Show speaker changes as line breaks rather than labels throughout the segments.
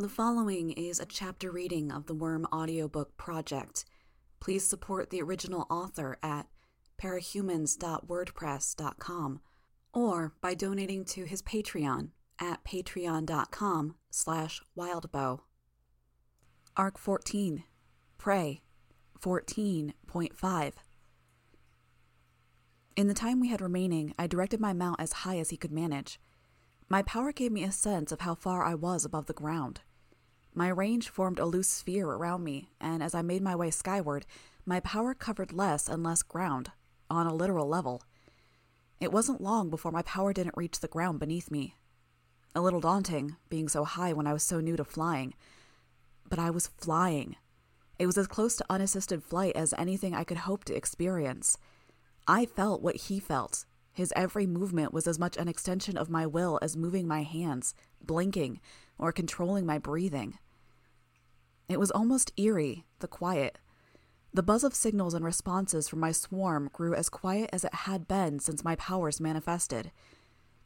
The following is a chapter reading of the Worm audiobook project. Please support the original author at parahumans.wordpress.com or by donating to his Patreon at patreon.com slash wildbow. Arc 14. Prey 14.5 In the time we had remaining, I directed my mount as high as he could manage. My power gave me a sense of how far I was above the ground. My range formed a loose sphere around me, and as I made my way skyward, my power covered less and less ground, on a literal level. It wasn't long before my power didn't reach the ground beneath me. A little daunting, being so high when I was so new to flying. But I was flying. It was as close to unassisted flight as anything I could hope to experience. I felt what he felt. His every movement was as much an extension of my will as moving my hands, blinking, or controlling my breathing. It was almost eerie, the quiet. The buzz of signals and responses from my swarm grew as quiet as it had been since my powers manifested.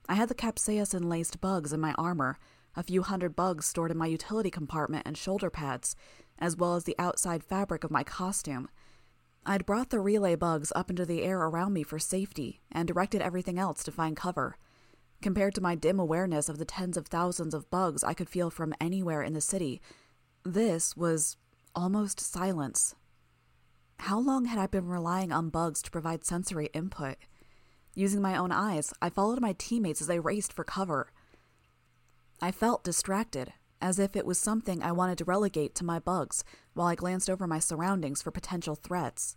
I had the capsaicin laced bugs in my armor, a few hundred bugs stored in my utility compartment and shoulder pads, as well as the outside fabric of my costume. I'd brought the relay bugs up into the air around me for safety and directed everything else to find cover. Compared to my dim awareness of the tens of thousands of bugs I could feel from anywhere in the city, this was almost silence. How long had I been relying on bugs to provide sensory input? Using my own eyes, I followed my teammates as they raced for cover. I felt distracted, as if it was something I wanted to relegate to my bugs while I glanced over my surroundings for potential threats.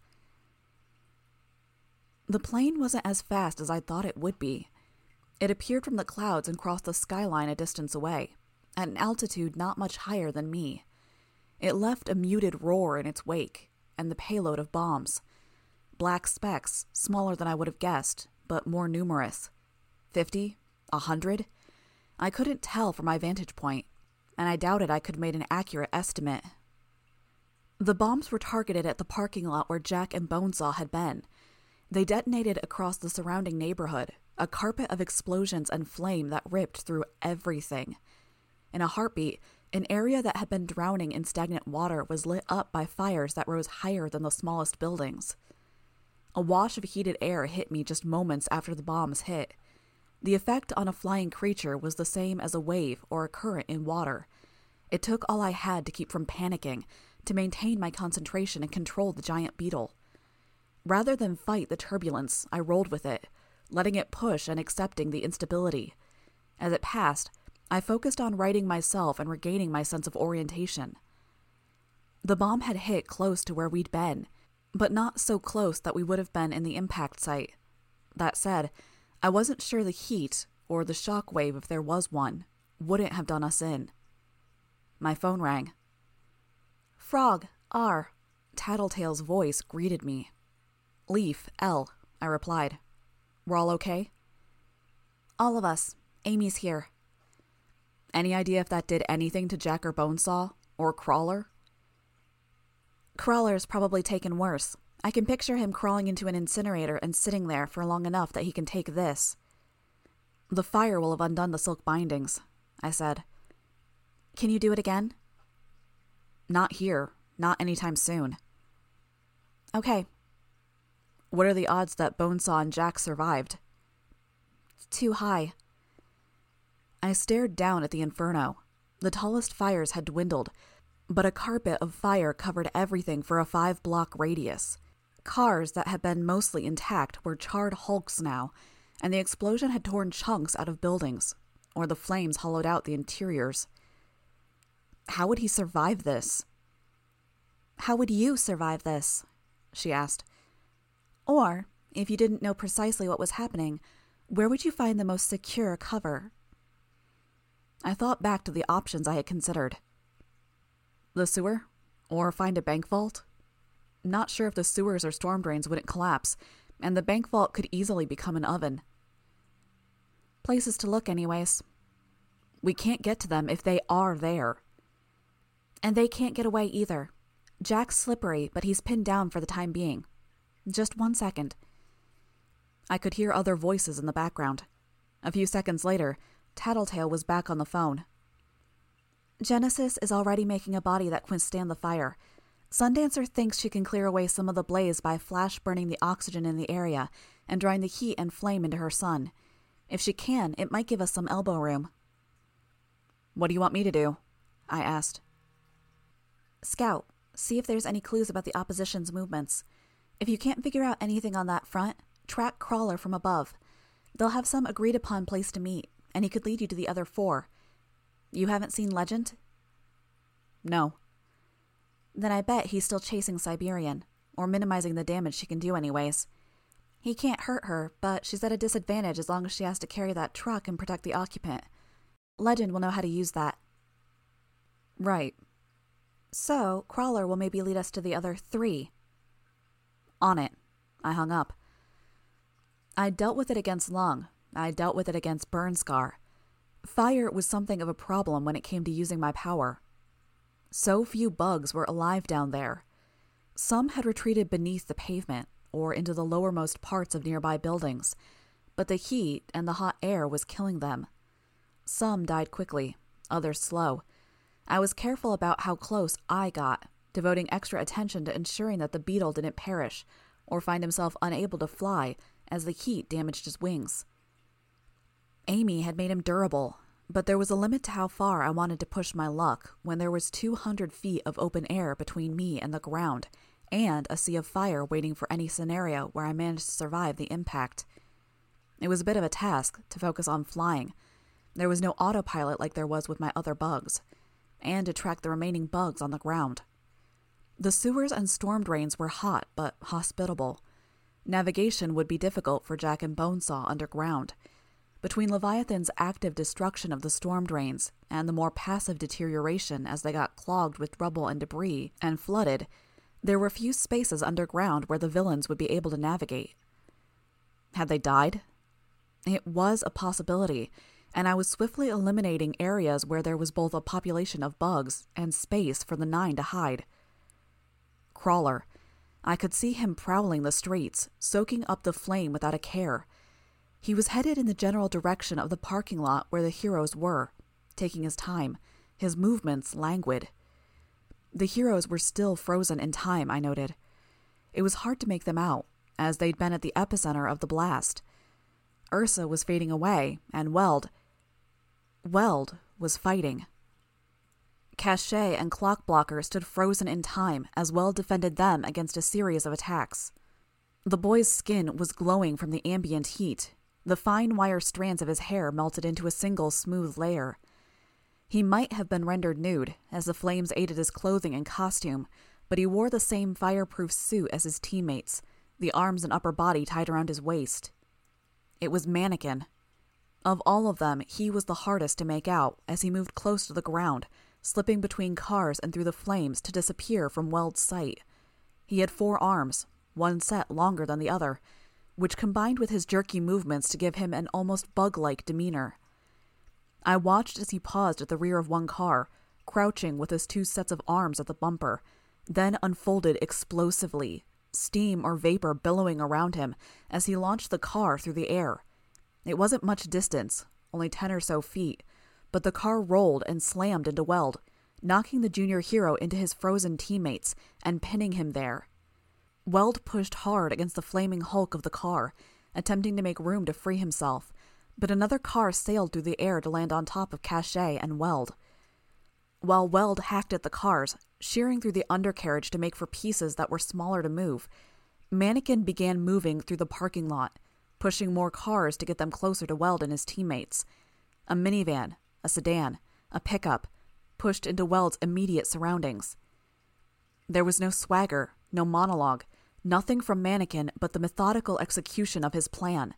The plane wasn't as fast as I thought it would be. It appeared from the clouds and crossed the skyline a distance away, at an altitude not much higher than me. It left a muted roar in its wake, and the payload of bombs. Black specks, smaller than I would have guessed, but more numerous. Fifty? A hundred? I couldn't tell from my vantage point, and I doubted I could make an accurate estimate. The bombs were targeted at the parking lot where Jack and Bonesaw had been. They detonated across the surrounding neighborhood, a carpet of explosions and flame that ripped through everything. In a heartbeat, an area that had been drowning in stagnant water was lit up by fires that rose higher than the smallest buildings. A wash of heated air hit me just moments after the bombs hit. The effect on a flying creature was the same as a wave or a current in water. It took all I had to keep from panicking, to maintain my concentration and control the giant beetle. Rather than fight the turbulence, I rolled with it, letting it push and accepting the instability. As it passed, I focused on righting myself and regaining my sense of orientation. The bomb had hit close to where we'd been, but not so close that we would have been in the impact site. That said, I wasn't sure the heat, or the shock wave if there was one, wouldn't have done us in. My phone rang. Frog, R. Tattletale's voice greeted me. Leaf, L. I replied. We're all okay? All of us. Amy's here. Any idea if that did anything to Jack or Bonesaw? Or Crawler? Crawler's probably taken worse. I can picture him crawling into an incinerator and sitting there for long enough that he can take this. The fire will have undone the silk bindings, I said. Can you do it again? Not here. Not anytime soon. Okay. What are the odds that Bonesaw and Jack survived? Too high. I stared down at the inferno. The tallest fires had dwindled, but a carpet of fire covered everything for a five block radius. Cars that had been mostly intact were charred hulks now, and the explosion had torn chunks out of buildings, or the flames hollowed out the interiors. How would he survive this? How would you survive this? she asked. Or, if you didn't know precisely what was happening, where would you find the most secure cover? I thought back to the options I had considered. The sewer? Or find a bank vault? Not sure if the sewers or storm drains wouldn't collapse, and the bank vault could easily become an oven. Places to look, anyways. We can't get to them if they are there. And they can't get away either. Jack's slippery, but he's pinned down for the time being. Just one second. I could hear other voices in the background. A few seconds later, Tattletale was back on the phone. Genesis is already making a body that can stand the fire. Sundancer thinks she can clear away some of the blaze by flash burning the oxygen in the area and drawing the heat and flame into her sun. If she can, it might give us some elbow room.
What do you want me to do? I asked.
Scout, see if there's any clues about the opposition's movements. If you can't figure out anything on that front, track Crawler from above. They'll have some agreed upon place to meet, and he could lead you to the other four. You haven't seen Legend?
No.
Then I bet he's still chasing Siberian, or minimizing the damage she can do, anyways. He can't hurt her, but she's at a disadvantage as long as she has to carry that truck and protect the occupant. Legend will know how to use that.
Right.
So, Crawler will maybe lead us to the other three.
On it. I hung up.
I dealt with it against Lung. I dealt with it against Burn Scar. Fire was something of a problem when it came to using my power. So few bugs were alive down there. Some had retreated beneath the pavement or into the lowermost parts of nearby buildings, but the heat and the hot air was killing them. Some died quickly, others slow. I was careful about how close I got, devoting extra attention to ensuring that the beetle didn't perish or find himself unable to fly as the heat damaged his wings. Amy had made him durable, but there was a limit to how far I wanted to push my luck when there was 200 feet of open air between me and the ground, and a sea of fire waiting for any scenario where I managed to survive the impact. It was a bit of a task to focus on flying. There was no autopilot like there was with my other bugs, and to track the remaining bugs on the ground. The sewers and storm drains were hot but hospitable. Navigation would be difficult for Jack and Bonesaw underground between Leviathan's active destruction of the storm drains and the more passive deterioration as they got clogged with rubble and debris and flooded, there were few spaces underground where the villains would be able to navigate. Had they died? It was a possibility, and I was swiftly eliminating areas where there was both a population of bugs and space for the nine to hide. Crawler. I could see him prowling the streets, soaking up the flame without a care he was headed in the general direction of the parking lot where the heroes were, taking his time, his movements languid. The heroes were still frozen in time, I noted. It was hard to make them out, as they'd been at the epicenter of the blast. Ursa was fading away, and Weld. Weld was fighting. Cachet and Clockblocker stood frozen in time as Weld defended them against a series of attacks. The boy's skin was glowing from the ambient heat, the fine wire strands of his hair melted into a single smooth layer. He might have been rendered nude, as the flames aided his clothing and costume, but he wore the same fireproof suit as his teammates, the arms and upper body tied around his waist. It was Mannequin. Of all of them, he was the hardest to make out as he moved close to the ground, slipping between cars and through the flames to disappear from Weld's sight. He had four arms, one set longer than the other, which combined with his jerky movements to give him an almost bug like demeanor. I watched as he paused at the rear of one car, crouching with his two sets of arms at the bumper, then unfolded explosively, steam or vapor billowing around him as he launched the car through the air. It wasn't much distance, only ten or so feet, but the car rolled and slammed into Weld, knocking the junior hero into his frozen teammates and pinning him there. Weld pushed hard against the flaming hulk of the car, attempting to make room to free himself, but another car sailed through the air to land on top of Cachet and Weld. While Weld hacked at the cars, shearing through the undercarriage to make for pieces that were smaller to move, Mannequin began moving through the parking lot, pushing more cars to get them closer to Weld and his teammates. A minivan, a sedan, a pickup, pushed into Weld's immediate surroundings. There was no swagger, no monologue, Nothing from Mannequin but the methodical execution of his plan.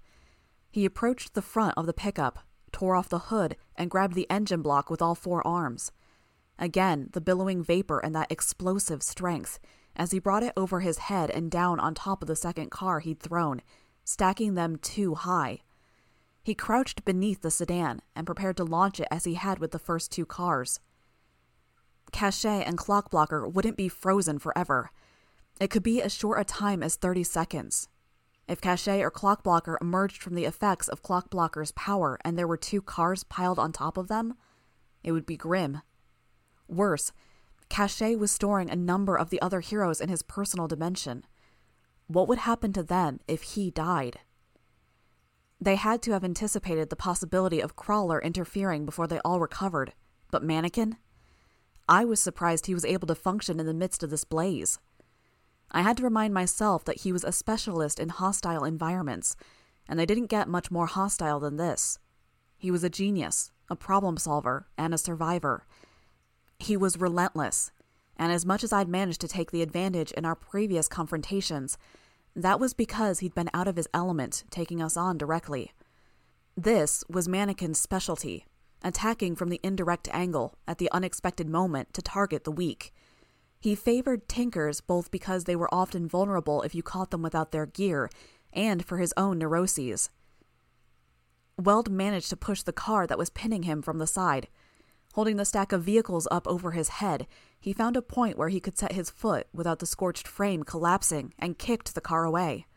He approached the front of the pickup, tore off the hood, and grabbed the engine block with all four arms. Again, the billowing vapor and that explosive strength as he brought it over his head and down on top of the second car he'd thrown, stacking them too high. He crouched beneath the sedan and prepared to launch it as he had with the first two cars. Cachet and Clockblocker wouldn't be frozen forever. It could be as short a time as 30 seconds. If Cachet or Clockblocker emerged from the effects of Clockblocker's power and there were two cars piled on top of them, it would be grim. Worse, Cachet was storing a number of the other heroes in his personal dimension. What would happen to them if he died? They had to have anticipated the possibility of Crawler interfering before they all recovered, but Mannequin? I was surprised he was able to function in the midst of this blaze. I had to remind myself that he was a specialist in hostile environments, and they didn't get much more hostile than this. He was a genius, a problem solver, and a survivor. He was relentless, and as much as I'd managed to take the advantage in our previous confrontations, that was because he'd been out of his element, taking us on directly. This was Mannequin's specialty attacking from the indirect angle at the unexpected moment to target the weak. He favored tinkers both because they were often vulnerable if you caught them without their gear, and for his own neuroses. Weld managed to push the car that was pinning him from the side. Holding the stack of vehicles up over his head, he found a point where he could set his foot without the scorched frame collapsing and kicked the car away.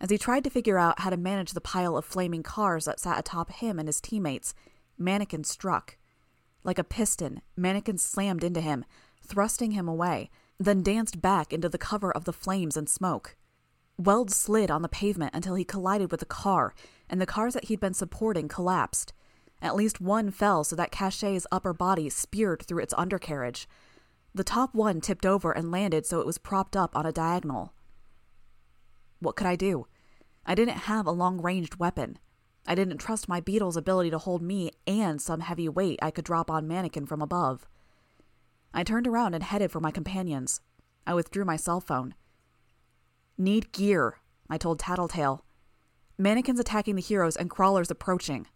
As he tried to figure out how to manage the pile of flaming cars that sat atop him and his teammates, Mannequin struck. Like a piston, Mannequin slammed into him, thrusting him away, then danced back into the cover of the flames and smoke. Weld slid on the pavement until he collided with the car, and the cars that he'd been supporting collapsed. At least one fell so that Cachet's upper body speared through its undercarriage. The top one tipped over and landed so it was propped up on a diagonal. What could I do? I didn't have a long ranged weapon. I didn't trust my beetle's ability to hold me and some heavy weight I could drop on Mannequin from above. I turned around and headed for my companions. I withdrew my cell phone. Need gear, I told Tattletale. Mannequins attacking the heroes and crawlers approaching.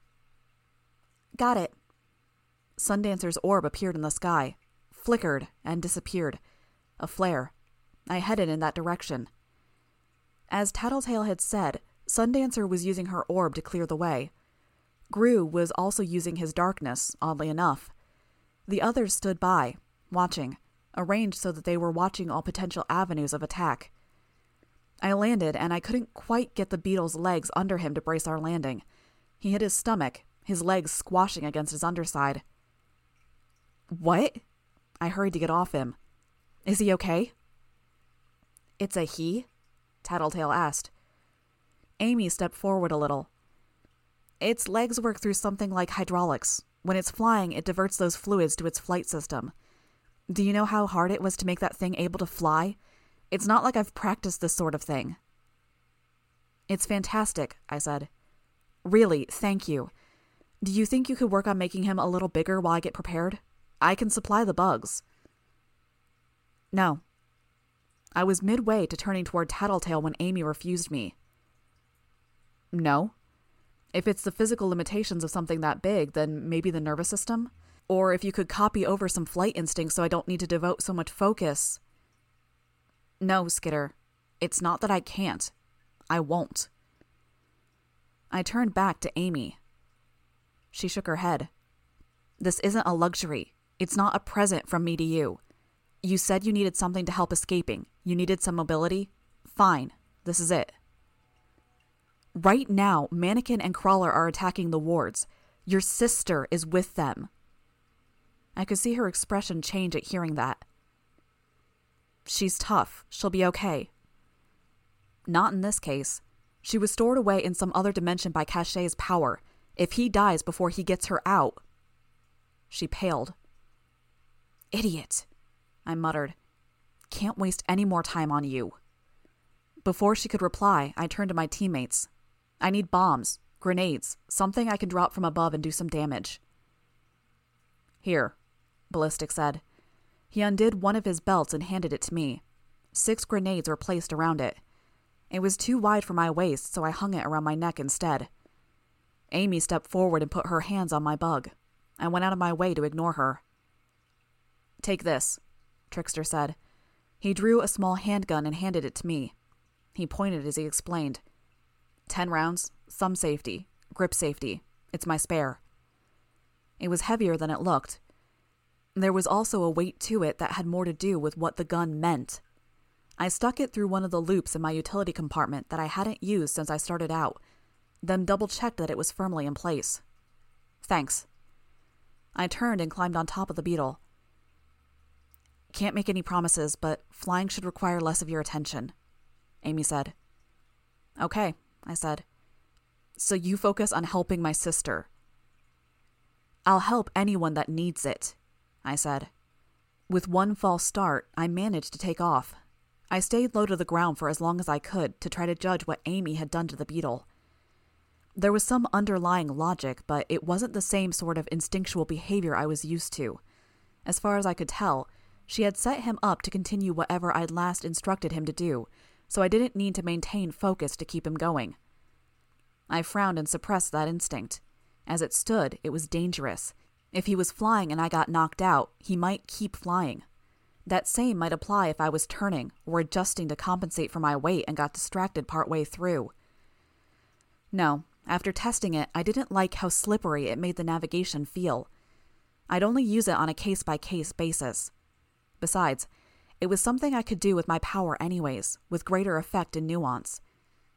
Got it. Sundancer's orb appeared in the sky, flickered, and disappeared. A flare. I headed in that direction. As Tattletale had said, Sundancer was using her orb to clear the way. Grue was also using his darkness, oddly enough. The others stood by, watching, arranged so that they were watching all potential avenues of attack. I landed, and I couldn't quite get the beetle's legs under him to brace our landing. He hit his stomach, his legs squashing against his underside. What? I hurried to get off him. Is he okay? It's a he? Tattletale asked. Amy stepped forward a little. Its legs work through something like hydraulics. When it's flying, it diverts those fluids to its flight system. Do you know how hard it was to make that thing able to fly? It's not like I've practiced this sort of thing. It's fantastic, I said. Really, thank you. Do you think you could work on making him a little bigger while I get prepared? I can supply the bugs. No. I was midway to turning toward Tattletale when Amy refused me. No. If it's the physical limitations of something that big, then maybe the nervous system? Or if you could copy over some flight instincts so I don't need to devote so much focus. No, Skitter. It's not that I can't. I won't. I turned back to Amy. She shook her head. This isn't a luxury. It's not a present from me to you. You said you needed something to help escaping. You needed some mobility. Fine. This is it. Right now, Mannequin and Crawler are attacking the wards. Your sister is with them. I could see her expression change at hearing that. She's tough. She'll be okay. Not in this case. She was stored away in some other dimension by Cachet's power. If he dies before he gets her out. She paled. Idiot, I muttered. Can't waste any more time on you. Before she could reply, I turned to my teammates. I need bombs, grenades, something I can drop from above and do some damage. Here, Ballistic said. He undid one of his belts and handed it to me. Six grenades were placed around it. It was too wide for my waist, so I hung it around my neck instead. Amy stepped forward and put her hands on my bug. I went out of my way to ignore her. Take this, Trickster said. He drew a small handgun and handed it to me. He pointed as he explained. Ten rounds, some safety, grip safety. It's my spare. It was heavier than it looked. There was also a weight to it that had more to do with what the gun meant. I stuck it through one of the loops in my utility compartment that I hadn't used since I started out, then double checked that it was firmly in place. Thanks. I turned and climbed on top of the beetle. Can't make any promises, but flying should require less of your attention, Amy said. Okay, I said. So you focus on helping my sister. I'll help anyone that needs it, I said. With one false start, I managed to take off. I stayed low to the ground for as long as I could to try to judge what Amy had done to the beetle. There was some underlying logic, but it wasn't the same sort of instinctual behavior I was used to. As far as I could tell, she had set him up to continue whatever I'd last instructed him to do, so I didn't need to maintain focus to keep him going. I frowned and suppressed that instinct. As it stood, it was dangerous. If he was flying and I got knocked out, he might keep flying. That same might apply if I was turning or adjusting to compensate for my weight and got distracted partway through. No, after testing it, I didn't like how slippery it made the navigation feel. I'd only use it on a case by case basis. Besides, it was something I could do with my power anyways, with greater effect and nuance.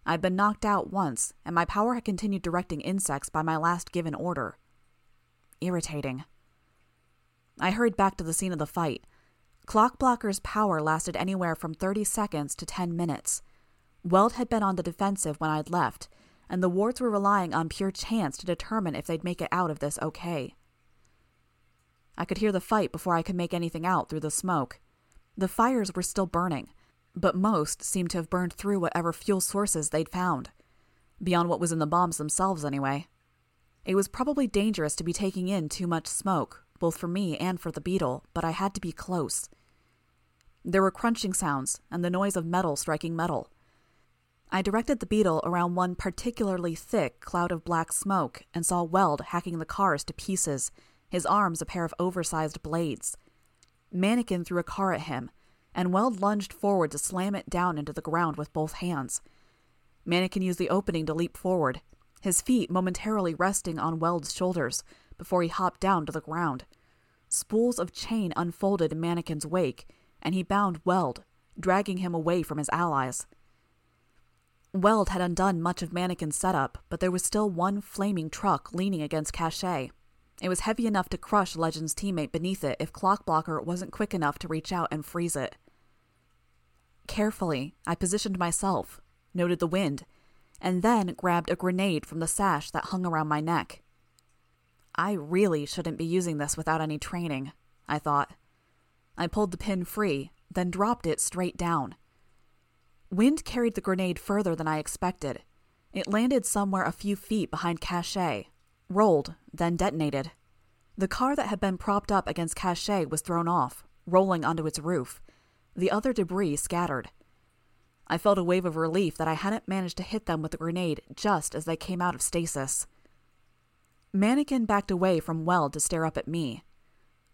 I'd been knocked out once, and my power had continued directing insects by my last given order. Irritating. I hurried back to the scene of the fight. Clockblocker's power lasted anywhere from 30 seconds to 10 minutes. Weld had been on the defensive when I'd left, and the wards were relying on pure chance to determine if they'd make it out of this okay. I could hear the fight before I could make anything out through the smoke. The fires were still burning, but most seemed to have burned through whatever fuel sources they'd found. Beyond what was in the bombs themselves, anyway. It was probably dangerous to be taking in too much smoke, both for me and for the beetle, but I had to be close. There were crunching sounds and the noise of metal striking metal. I directed the beetle around one particularly thick cloud of black smoke and saw Weld hacking the cars to pieces, his arms a pair of oversized blades. Mannequin threw a car at him, and Weld lunged forward to slam it down into the ground with both hands. Mannequin used the opening to leap forward, his feet momentarily resting on Weld's shoulders before he hopped down to the ground. Spools of chain unfolded in Mannequin's wake, and he bound Weld, dragging him away from his allies. Weld had undone much of Mannequin's setup, but there was still one flaming truck leaning against Cache. It was heavy enough to crush Legend's teammate beneath it if Clockblocker wasn't quick enough to reach out and freeze it. Carefully, I positioned myself, noted the wind, and then grabbed a grenade from the sash that hung around my neck. I really shouldn't be using this without any training, I thought. I pulled the pin free, then dropped it straight down. Wind carried the grenade further than I expected. It landed somewhere a few feet behind Cache, rolled, then detonated. The car that had been propped up against Cache was thrown off, rolling onto its roof. The other debris scattered. I felt a wave of relief that I hadn't managed to hit them with the grenade just as they came out of stasis. Mannequin backed away from Weld to stare up at me.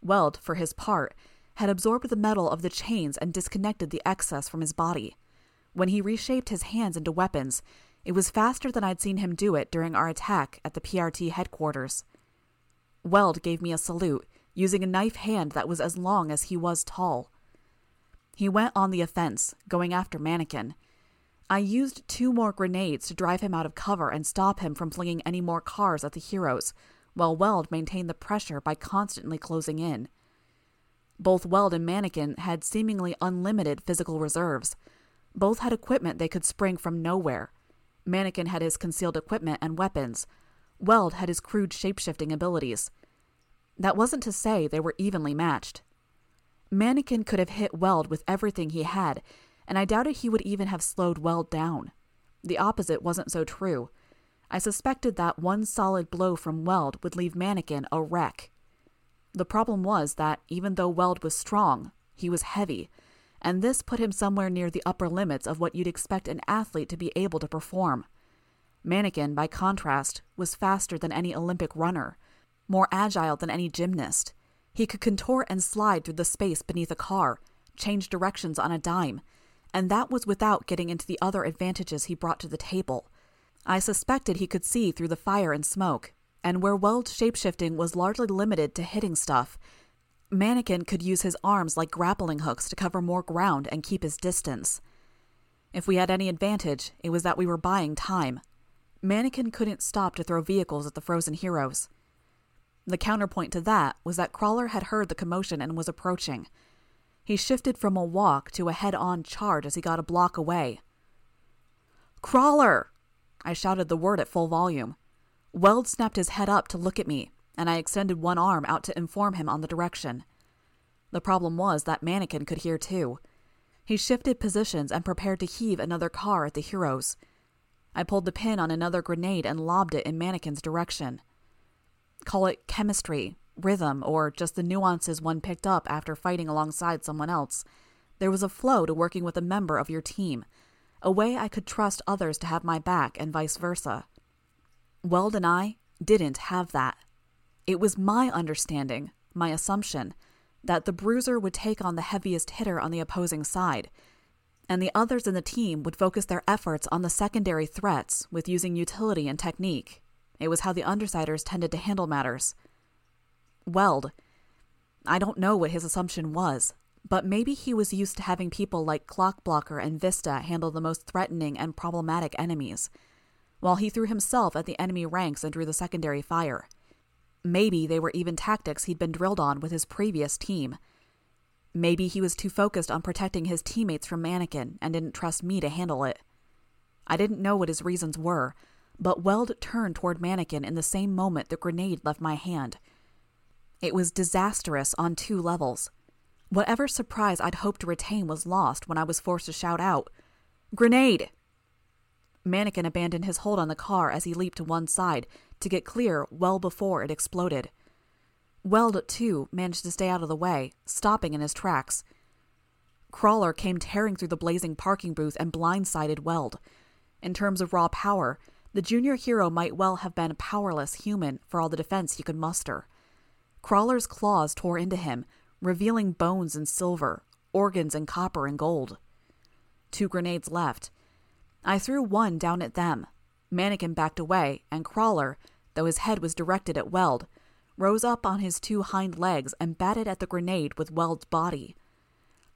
Weld, for his part, had absorbed the metal of the chains and disconnected the excess from his body. When he reshaped his hands into weapons, it was faster than I'd seen him do it during our attack at the PRT headquarters. Weld gave me a salute, using a knife hand that was as long as he was tall. He went on the offense, going after Mannequin. I used two more grenades to drive him out of cover and stop him from flinging any more cars at the heroes, while Weld maintained the pressure by constantly closing in. Both Weld and Mannequin had seemingly unlimited physical reserves. Both had equipment they could spring from nowhere. Mannequin had his concealed equipment and weapons. Weld had his crude shapeshifting abilities. That wasn't to say they were evenly matched. Mannequin could have hit Weld with everything he had, and I doubted he would even have slowed Weld down. The opposite wasn't so true. I suspected that one solid blow from Weld would leave Mannequin a wreck. The problem was that even though Weld was strong, he was heavy, and this put him somewhere near the upper limits of what you'd expect an athlete to be able to perform. Mannequin, by contrast, was faster than any Olympic runner, more agile than any gymnast. He could contort and slide through the space beneath a car, change directions on a dime, and that was without getting into the other advantages he brought to the table. I suspected he could see through the fire and smoke, and where Weld shapeshifting was largely limited to hitting stuff, Mannequin could use his arms like grappling hooks to cover more ground and keep his distance. If we had any advantage, it was that we were buying time. Mannequin couldn't stop to throw vehicles at the frozen heroes. The counterpoint to that was that Crawler had heard the commotion and was approaching. He shifted from a walk to a head on charge as he got a block away. Crawler! I shouted the word at full volume. Weld snapped his head up to look at me, and I extended one arm out to inform him on the direction. The problem was that Mannequin could hear too. He shifted positions and prepared to heave another car at the heroes. I pulled the pin on another grenade and lobbed it in Mannequin's direction. Call it chemistry, rhythm, or just the nuances one picked up after fighting alongside someone else. There was a flow to working with a member of your team, a way I could trust others to have my back and vice versa. Weld and I didn't have that. It was my understanding, my assumption, that the bruiser would take on the heaviest hitter on the opposing side, and the others in the team would focus their efforts on the secondary threats with using utility and technique. It was how the Undersiders tended to handle matters. Weld. I don't know what his assumption was, but maybe he was used to having people like Clockblocker and Vista handle the most threatening and problematic enemies, while he threw himself at the enemy ranks and drew the secondary fire. Maybe they were even tactics he'd been drilled on with his previous team. Maybe he was too focused on protecting his teammates from Mannequin and didn't trust me to handle it. I didn't know what his reasons were, but Weld turned toward Mannequin in the same moment the grenade left my hand. It was disastrous on two levels. Whatever surprise I'd hoped to retain was lost when I was forced to shout out, Grenade! Mannequin abandoned his hold on the car as he leaped to one side to get clear well before it exploded. Weld, too, managed to stay out of the way, stopping in his tracks. Crawler came tearing through the blazing parking booth and blindsided Weld. In terms of raw power, the junior hero might well have been a powerless human for all the defense he could muster. Crawler's claws tore into him, revealing bones and silver, organs and copper and gold. Two grenades left. I threw one down at them. Mannequin backed away, and Crawler, though his head was directed at Weld, rose up on his two hind legs and batted at the grenade with Weld's body.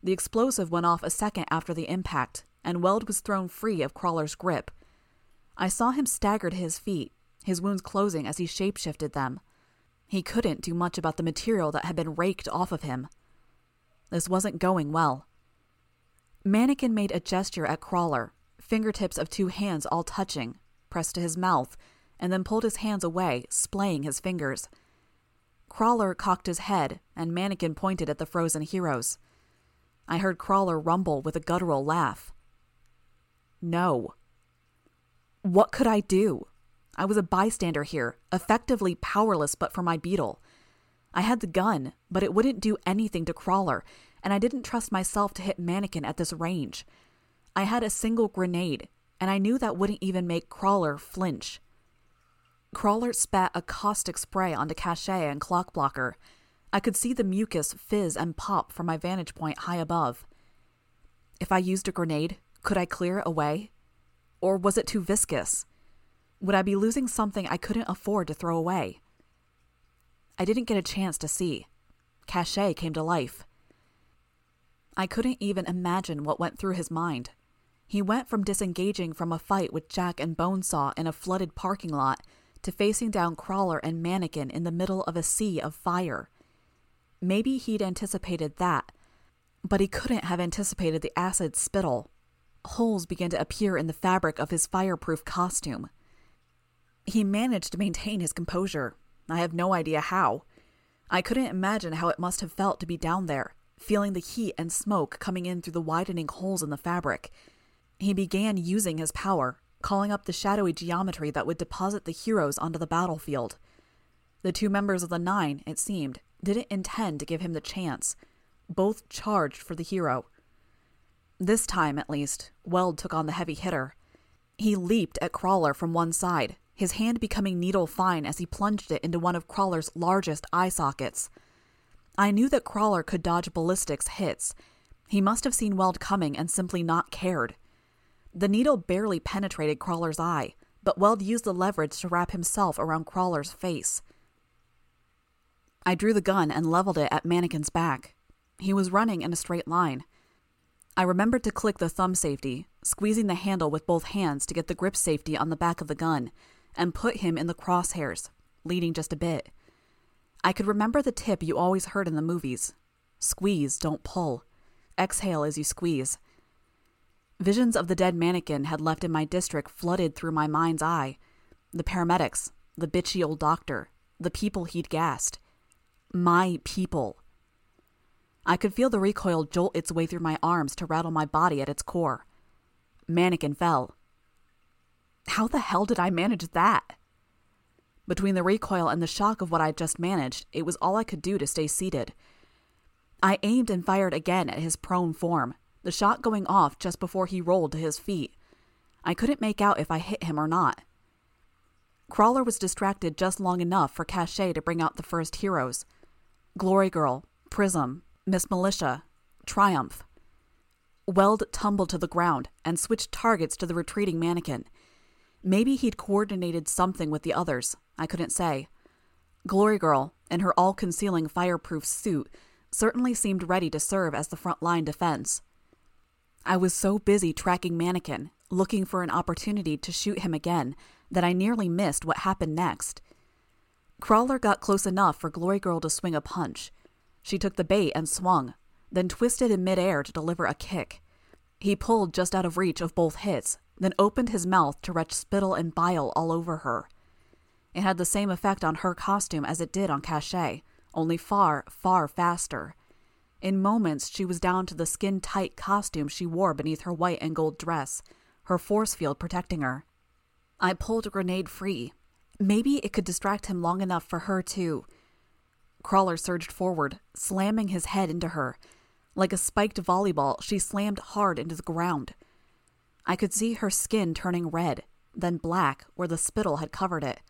The explosive went off a second after the impact, and Weld was thrown free of Crawler's grip. I saw him stagger to his feet, his wounds closing as he shapeshifted them. He couldn't do much about the material that had been raked off of him. This wasn't going well. Mannequin made a gesture at Crawler, fingertips of two hands all touching, pressed to his mouth, and then pulled his hands away, splaying his fingers. Crawler cocked his head, and Mannequin pointed at the frozen heroes. I heard Crawler rumble with a guttural laugh. No. What could I do? I was a bystander here, effectively powerless but for my beetle. I had the gun, but it wouldn't do anything to Crawler, and I didn't trust myself to hit Mannequin at this range. I had a single grenade, and I knew that wouldn't even make Crawler flinch. Crawler spat a caustic spray onto Cachet and Clockblocker. I could see the mucus fizz and pop from my vantage point high above. If I used a grenade, could I clear it away? Or was it too viscous? Would I be losing something I couldn't afford to throw away? I didn't get a chance to see. Cachet came to life. I couldn't even imagine what went through his mind. He went from disengaging from a fight with Jack and Bonesaw in a flooded parking lot to facing down Crawler and Mannequin in the middle of a sea of fire. Maybe he'd anticipated that, but he couldn't have anticipated the acid spittle. Holes began to appear in the fabric of his fireproof costume. He managed to maintain his composure. I have no idea how. I couldn't imagine how it must have felt to be down there, feeling the heat and smoke coming in through the widening holes in the fabric. He began using his power, calling up the shadowy geometry that would deposit the heroes onto the battlefield. The two members of the Nine, it seemed, didn't intend to give him the chance. Both charged for the hero. This time, at least, Weld took on the heavy hitter. He leaped at Crawler from one side, his hand becoming needle fine as he plunged it into one of Crawler's largest eye sockets. I knew that Crawler could dodge ballistics hits. He must have seen Weld coming and simply not cared. The needle barely penetrated Crawler's eye, but Weld used the leverage to wrap himself around Crawler's face. I drew the gun and leveled it at Mannequin's back. He was running in a straight line. I remembered to click the thumb safety, squeezing the handle with both hands to get the grip safety on the back of the gun, and put him in the crosshairs, leading just a bit. I could remember the tip you always heard in the movies squeeze, don't pull. Exhale as you squeeze. Visions of the dead mannequin had left in my district flooded through my mind's eye. The paramedics, the bitchy old doctor, the people he'd gassed. My people. I could feel the recoil jolt its way through my arms to rattle my body at its core. Mannequin fell. How the hell did I manage that? Between the recoil and the shock of what I'd just managed, it was all I could do to stay seated. I aimed and fired again at his prone form, the shot going off just before he rolled to his feet. I couldn't make out if I hit him or not. Crawler was distracted just long enough for Cachet to bring out the first heroes Glory Girl, Prism, Miss Militia, Triumph. Weld tumbled to the ground and switched targets to the retreating mannequin. Maybe he'd coordinated something with the others. I couldn't say. Glory Girl, in her all concealing fireproof suit, certainly seemed ready to serve as the front line defense. I was so busy tracking Mannequin, looking for an opportunity to shoot him again, that I nearly missed what happened next. Crawler got close enough for Glory Girl to swing a punch. She took the bait and swung, then twisted in midair to deliver a kick. He pulled just out of reach of both hits, then opened his mouth to retch spittle and bile all over her. It had the same effect on her costume as it did on Cachet, only far, far faster. In moments, she was down to the skin tight costume she wore beneath her white and gold dress, her force field protecting her. I pulled a grenade free. Maybe it could distract him long enough for her, too. Crawler surged forward, slamming his head into her. Like a spiked volleyball, she slammed hard into the ground. I could see her skin turning red, then black where the spittle had covered it.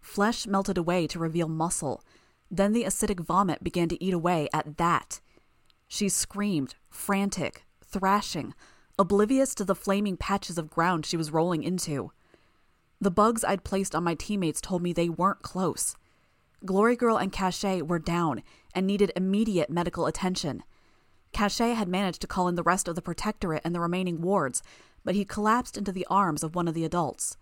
Flesh melted away to reveal muscle. Then the acidic vomit began to eat away at that. She screamed, frantic, thrashing, oblivious to the flaming patches of ground she was rolling into. The bugs I'd placed on my teammates told me they weren't close. Glory Girl and Cachet were down and needed immediate medical attention. Cachet had managed to call in the rest of the Protectorate and the remaining wards, but he collapsed into the arms of one of the adults.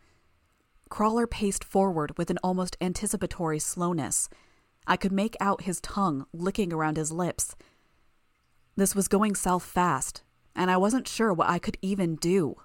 Crawler paced forward with an almost anticipatory slowness. I could make out his tongue licking around his lips. This was going south fast, and I wasn't sure what I could even do,